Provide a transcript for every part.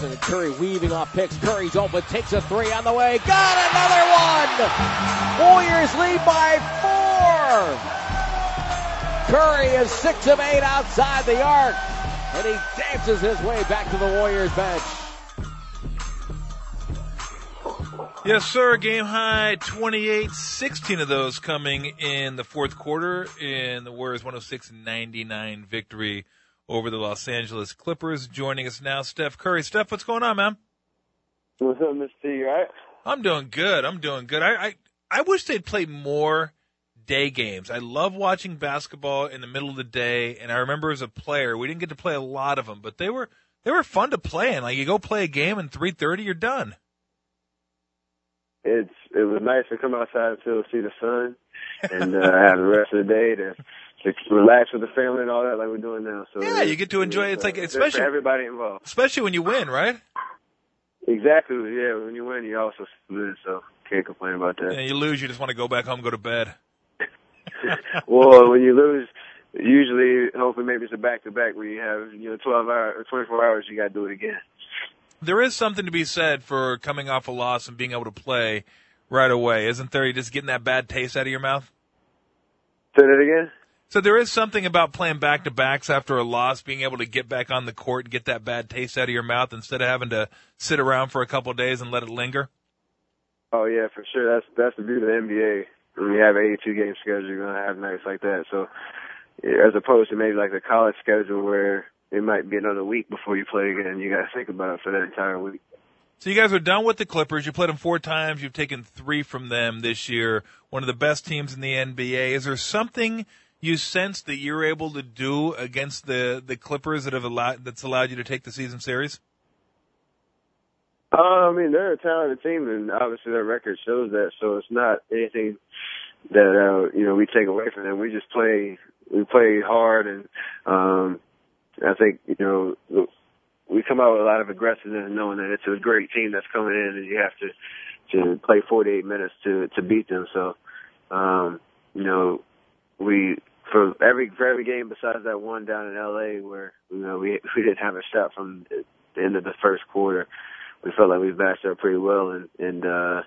And Curry weaving off picks. Curry's open, takes a three on the way. Got another one! Warriors lead by four! Curry is six of eight outside the arc, and he dances his way back to the Warriors bench. Yes, sir. Game high 28, 16 of those coming in the fourth quarter in the Warriors 106-99 victory over the Los Angeles Clippers. Joining us now, Steph Curry. Steph, what's going on, man? What's up, Mr. T, right? I'm doing good. I'm doing good. I, I, I wish they'd play more day games. I love watching basketball in the middle of the day, and I remember as a player, we didn't get to play a lot of them, but they were, they were fun to play And Like you go play a game and 3.30, you're done it's it was nice to come outside to see the sun and uh, have the rest of the day to relax with the family and all that like we're doing now. So yeah, you get to enjoy. It's, like especially everybody involved, especially when you win, right? Exactly. Yeah, when you win, you also lose, so can't complain about that. Yeah, you lose, you just want to go back home, go to bed. well, when you lose, usually, hopefully, maybe it's a back to back where you have you know twelve hours or twenty four hours, you got to do it again there is something to be said for coming off a loss and being able to play right away, isn't there? You just getting that bad taste out of your mouth. Say that again. So there is something about playing back to backs after a loss, being able to get back on the court and get that bad taste out of your mouth instead of having to sit around for a couple of days and let it linger. Oh yeah, for sure. That's that's the beauty of the NBA. When you have an 82 game schedule, you're gonna have nights like that. So, as opposed to maybe like the college schedule where it might be another week before you play again. You got to think about it for that entire week. So you guys are done with the Clippers. You played them four times. You've taken three from them this year. One of the best teams in the NBA. Is there something you sense that you're able to do against the the Clippers that have allowed that's allowed you to take the season series? Uh, I mean, they're a talented team, and obviously their record shows that. So it's not anything that uh, you know we take away from them. We just play we play hard, and um, I think you know we come out with a lot of aggressiveness, knowing that it's a great team that's coming in, and you have to to play 48 minutes to to beat them. So, um, you know, we for every for every game besides that one down in LA where you know we we didn't have a shot from the end of the first quarter, we felt like we matched up pretty well, and and uh,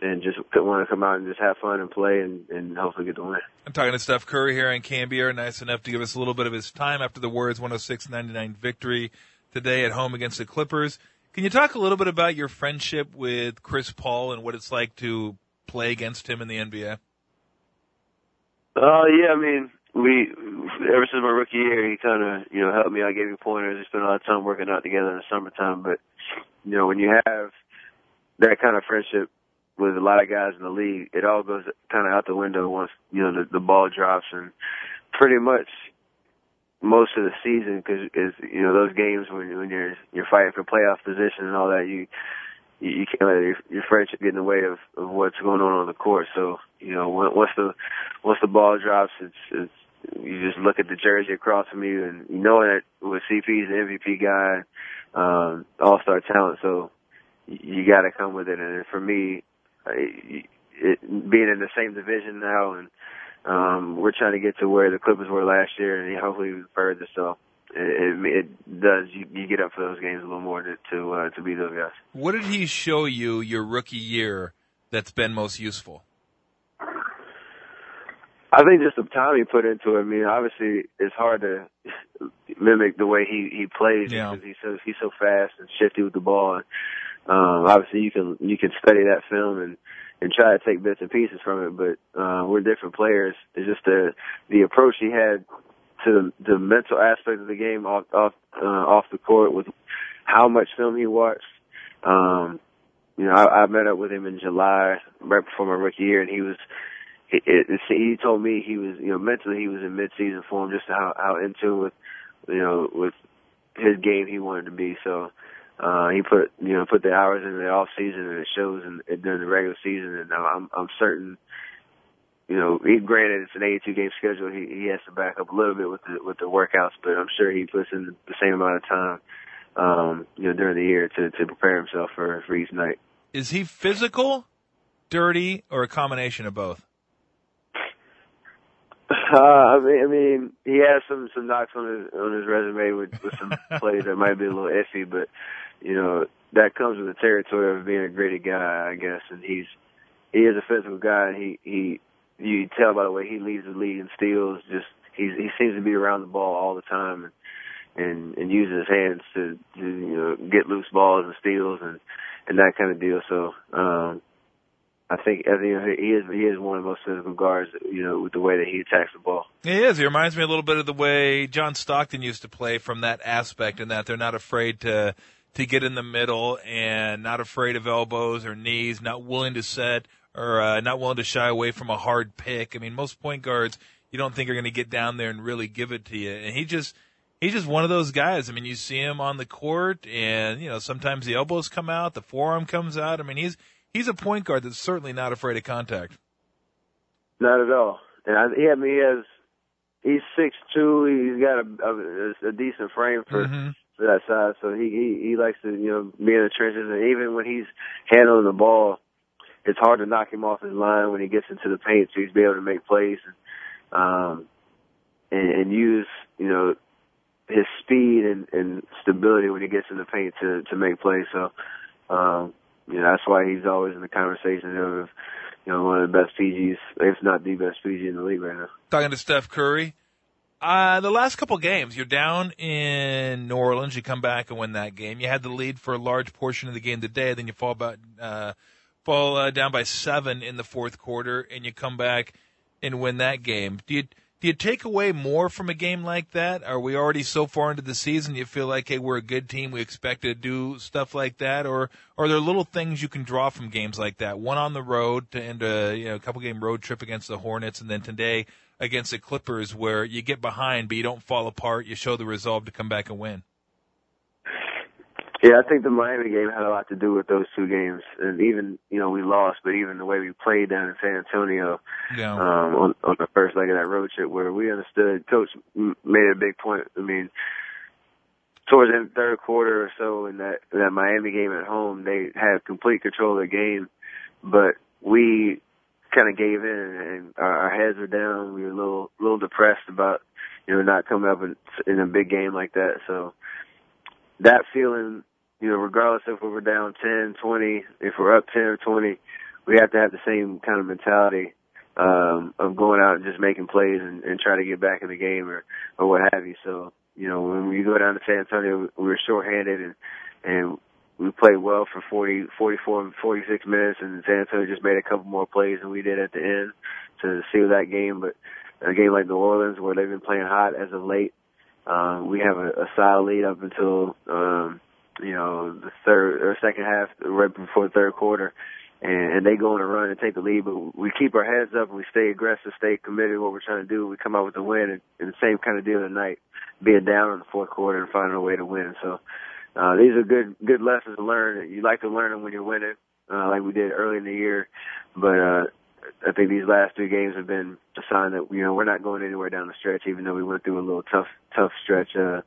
and just want to come out and just have fun and play and, and hopefully get the win. I'm talking to Steph Curry here on KNBR, nice enough to give us a little bit of his time after the Warriors 106-99 victory today at home against the Clippers. Can you talk a little bit about your friendship with Chris Paul and what it's like to play against him in the NBA? Uh, yeah, I mean, we ever since my rookie year, he kind of you know helped me. I gave me pointers. We spent a lot of time working out together in the summertime. But you know, when you have that kind of friendship with a lot of guys in the league, it all goes kind of out the window once you know the, the ball drops, and pretty much most of the season because is you know those games when when you're you're fighting for playoff position and all that you you, you can't let your, your friendship get in the way of, of what's going on on the court. So you know once the once the ball drops, it's it's you just look at the jersey across from you and you know that with CP's an MVP guy, um, all star talent. So you got to come with it. And for me, it, being in the same division now, and um, we're trying to get to where the Clippers were last year, and hopefully even further. So it, it, does you, you get up for those games a little more to to, uh, to beat those guys. What did he show you your rookie year that's been most useful? I think just the time he put into it. I mean, obviously it's hard to mimic the way he he plays yeah. because he's so he's so fast and shifty with the ball. And, um, obviously you can you can study that film and and try to take bits and pieces from it, but uh, we're different players. It's just the the approach he had to the, mental aspect of the game off off uh, off the court with how much film he watched. Um, you know, I, I met up with him in July, right before my rookie year, and he was. It, he told me he was, you know, mentally he was in mid-season form, just how how into with, you know, with his game he wanted to be. So, uh, he put you know put the hours in the off season, and it shows in, during the regular season. And I'm I'm certain, you know, he, granted it's an 82 game schedule. He he has to back up a little bit with the with the workouts, but I'm sure he puts in the same amount of time, um, you know, during the year to to prepare himself for for each night. Is he physical, dirty, or a combination of both? Uh, I mean, I mean, he has some some knocks on his on his resume with with some plays that might be a little iffy, but you know that comes with the territory of being a gritty guy, I guess. And he's he is a physical guy. And he he you tell by the way he leads the league in steals. Just he's he seems to be around the ball all the time and and and uses his hands to, to you know get loose balls and steals and and that kind of deal. So um I think I think he is he is one of the most physical guards, you know, with the way that he attacks the ball. He is. He reminds me a little bit of the way John Stockton used to play from that aspect, in that they're not afraid to to get in the middle and not afraid of elbows or knees, not willing to set or uh, not willing to shy away from a hard pick. I mean, most point guards you don't think are going to get down there and really give it to you, and he just he's just one of those guys. I mean, you see him on the court, and you know sometimes the elbows come out, the forearm comes out. I mean, he's he's a point guard that's certainly not afraid of contact. Not at all. And I, he, I mean, he has he's six two. He's got a, a, a decent frame for mm-hmm. for that size. So he, he he likes to you know be in the trenches, and even when he's handling the ball, it's hard to knock him off his line when he gets into the paint. So he's be able to make plays and um and, and use you know his speed and, and stability when he gets in the paint to to make plays. So um you know, that's why he's always in the conversation of, you know, one of the best PGs, if not the best PG in the league right now. Talking to Steph Curry. Uh, the last couple games, you're down in New Orleans. You come back and win that game. You had the lead for a large portion of the game today. Then you fall about, uh, fall uh, down by seven in the fourth quarter, and you come back and win that game. Do you do you take away more from a game like that? Are we already so far into the season you feel like, hey, we're a good team, we expect to do stuff like that, or, are there little things you can draw from games like that? One on the road to end a you know a couple game road trip against the Hornets, and then today against the Clippers, where you get behind but you don't fall apart, you show the resolve to come back and win. Yeah, I think the Miami game had a lot to do with those two games, and even you know we lost, but even the way we played down in San Antonio yeah. um, on on the first leg of that road trip, where we understood, Coach made a big point. I mean, towards the third quarter or so in that that Miami game at home, they had complete control of the game, but we kind of gave in, and our, our heads were down. We were a little little depressed about you know not coming up in, in a big game like that, so that feeling you know, regardless if we were down 10, 20, if we're up 10 or 20, we have to have the same kind of mentality um, of going out and just making plays and, and try to get back in the game or, or what have you. So, you know, when we go down to San Antonio, we were shorthanded and, and we played well for 40, 44, 46 minutes and San Antonio just made a couple more plays than we did at the end to seal that game. But a game like New Orleans where they've been playing hot as of late, um, we have a, a solid lead up until, um, you know, the third or second half, right before the third quarter, and, and they go on a run and take the lead. But we keep our heads up and we stay aggressive, stay committed to what we're trying to do. We come out with a win, and, and the same kind of deal tonight, being down in the fourth quarter and finding a way to win. So uh, these are good good lessons to learn. You like to learn them when you're winning, uh, like we did early in the year. But uh, I think these last three games have been a sign that you know we're not going anywhere down the stretch, even though we went through a little tough tough stretch uh,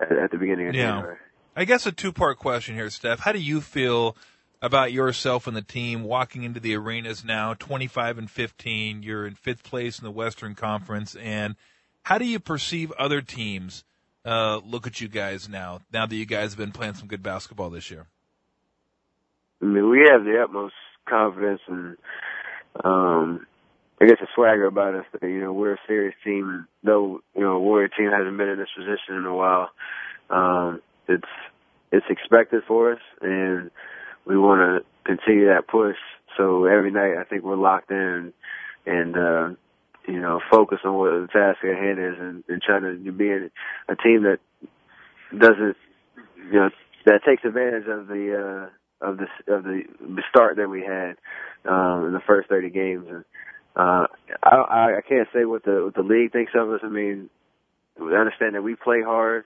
at, at the beginning of yeah. January. I guess a two part question here, Steph. How do you feel about yourself and the team walking into the arenas now, 25 and 15? You're in fifth place in the Western Conference. And how do you perceive other teams uh, look at you guys now, now that you guys have been playing some good basketball this year? I mean, we have the utmost confidence and, um, I guess a swagger about us that, you know, we're a serious team. Though, you know, Warrior team hasn't been in this position in a while, um, it's it's expected for us, and we want to continue that push. So every night, I think we're locked in and uh, you know focus on what the task at hand is, and, and trying to be a team that doesn't you know that takes advantage of the uh, of the of the start that we had um, in the first 30 games. And uh, I, I can't say what the what the league thinks of us. I mean, we understand that we play hard.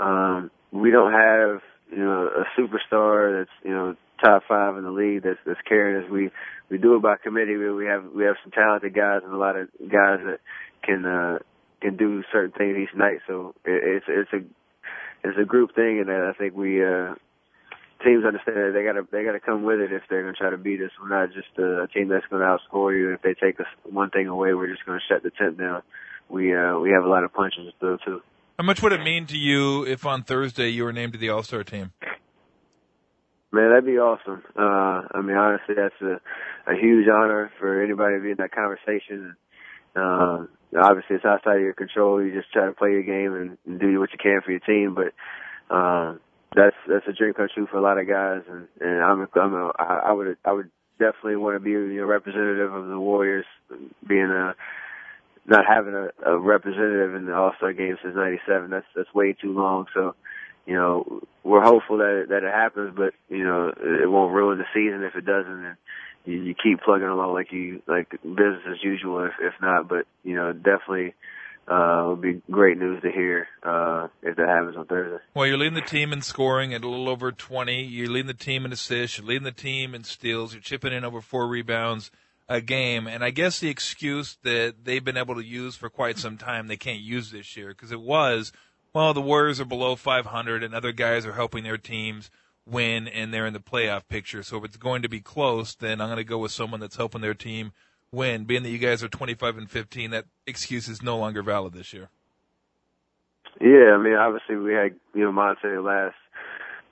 Um, we don't have you know a superstar that's you know top five in the league that's that's carrying us. We we do it by committee. We have we have some talented guys and a lot of guys that can uh, can do certain things each night. So it, it's it's a it's a group thing, and I think we uh, teams understand that they gotta they gotta come with it if they're gonna try to beat us. We're not just a, a team that's gonna outscore you. If they take us one thing away, we're just gonna shut the tent down. We uh, we have a lot of punches throw too. How much would it mean to you if on Thursday you were named to the All Star team? Man, that'd be awesome. Uh, I mean, honestly, that's a, a huge honor for anybody to be in that conversation. Uh, obviously, it's outside of your control. You just try to play your game and, do what you can for your team. But uh, that's that's a dream come true for a lot of guys. And and I'm I'm a, I would I would definitely want to be a representative of the Warriors, being a not having a, a representative in the All Star game since '97. That's that's way too long. So you know, we're hopeful that that it happens, but you know, it won't ruin the season if it doesn't. And you, you keep plugging along like you like business as usual. If if not, but you know, definitely. Uh, it would be great news to hear uh, if that happens on Thursday. Well, you're leading the team in scoring at a little over 20. You're leading the team in assists. You're leading the team in steals. You're chipping in over four rebounds a game. And I guess the excuse that they've been able to use for quite some time, they can't use this year because it was – well, the Warriors are below 500 and other guys are helping their teams win and they're in the playoff picture. So if it's going to be close, then I'm going to go with someone that's helping their team win. Being that you guys are 25 and 15, that excuse is no longer valid this year. Yeah, I mean, obviously we had, you know, Monta Ellis,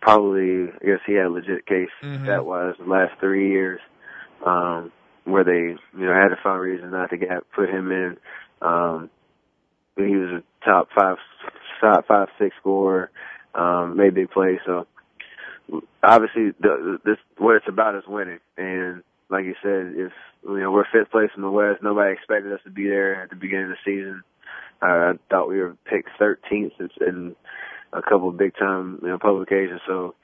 probably, I guess he had a legit case mm-hmm. that was the last three years, um, where they, you know, had to find reason not to get, put him in. Um, he was a top five top five six scorer, um, made big plays. So obviously, the, this what it's about is winning. And like you said, if you know we're fifth place in the West, nobody expected us to be there at the beginning of the season. Uh, I thought we were picked 13th in a couple of big time you know publications. So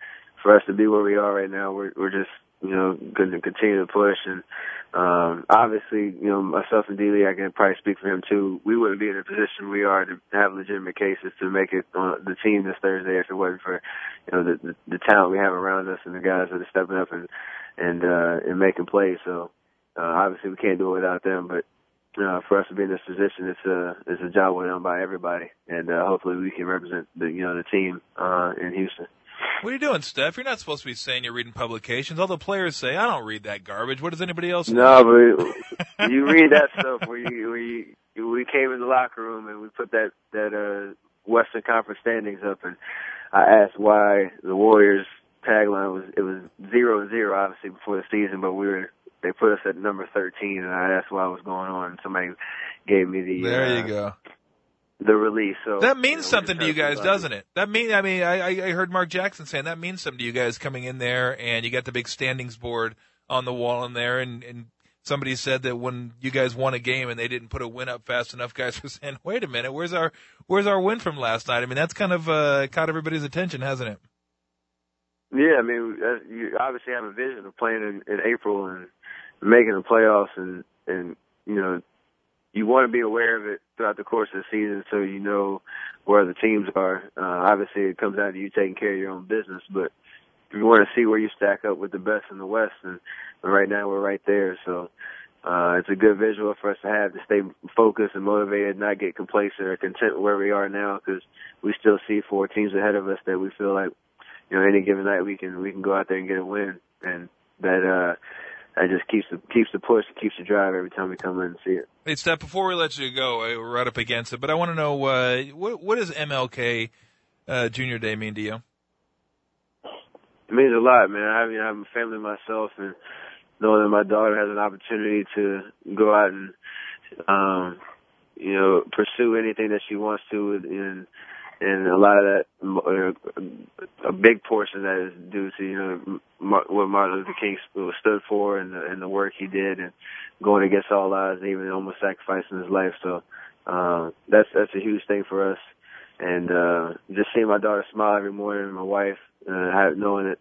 for us to be where we are right now, we're we're just you know going to continue to push and um, obviously, you know, myself and D-Lee, I can probably speak for him too. We wouldn't be in the position we are to have legitimate cases to make it on the team this Thursday if it wasn't for, you know, the, the, the talent we have around us and the guys that are stepping up and, and, uh, and making plays. So, uh, obviously we can't do it without them, but, uh, for us to be in this position, it's a, it's a job well done by everybody. And, uh, hopefully we can represent the, you know, the team, uh, in Houston. What are you doing, Steph? You're not supposed to be saying you're reading publications. All the players say, "I don't read that garbage." What does anybody else? No, but you read that stuff We we we came in the locker room and we put that that uh Western Conference standings up, and I asked why the Warriors tagline was it was zero zero obviously before the season, but we were they put us at number thirteen, and I asked what was going on. And somebody gave me the there uh, you go the release. So that means you know, something to you guys, doesn't it? That mean I mean I I heard Mark Jackson saying that means something to you guys coming in there and you got the big standings board on the wall in there and and somebody said that when you guys won a game and they didn't put a win up fast enough, guys were saying, "Wait a minute, where's our where's our win from last night?" I mean that's kind of uh, caught everybody's attention, hasn't it? Yeah, I mean uh, you obviously have a vision of playing in, in April and making the playoffs and and you know you want to be aware of it throughout the course of the season so you know where the teams are. Uh, obviously, it comes down to you taking care of your own business, but you want to see where you stack up with the best in the West, and, and right now we're right there. So uh, it's a good visual for us to have to stay focused and motivated, not get complacent or content where we are now, because we still see four teams ahead of us that we feel like, you know, any given night we can we can go out there and get a win, and that uh, that just keeps the keeps the push, keeps the drive every time we come in and see it. Hey, Steph, before we let you go, we're right up against it, but I want to know uh, what what does MLK uh, Junior Day mean to you? It means a lot, man. I mean, I'm a family myself, and knowing that my daughter has an opportunity to go out and, um, you know, pursue anything that she wants to, and and a lot of that, big portion that is due to you know what Martin Luther King stood for and the, and the work he did, and going against all odds, and even almost sacrificing his life. So uh, that's that's a huge thing for us, and uh, just seeing my daughter smile every morning, and my wife, uh, knowing that.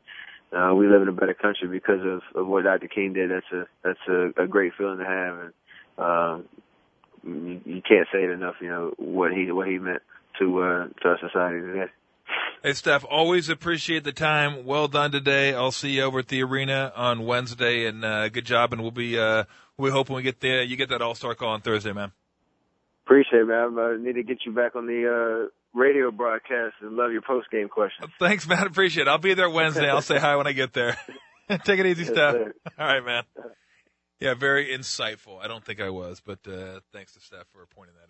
Uh, we live in a better country because of, of what Dr. King did. That's a that's a, a great feeling to have, and um, you, you can't say it enough. You know what he what he meant to uh, to our society today. Hey, Steph, always appreciate the time. Well done today. I'll see you over at the arena on Wednesday, and uh, good job. And we'll be uh, we hoping we get there. you get that All Star call on Thursday, man. Appreciate it, man. I need to get you back on the uh, radio broadcast and love your post game questions. Thanks, man. Appreciate it. I'll be there Wednesday. I'll say hi when I get there. Take it easy, yes, Steph. Sir. All right, man. Yeah, very insightful. I don't think I was, but uh, thanks to Steph for pointing that out.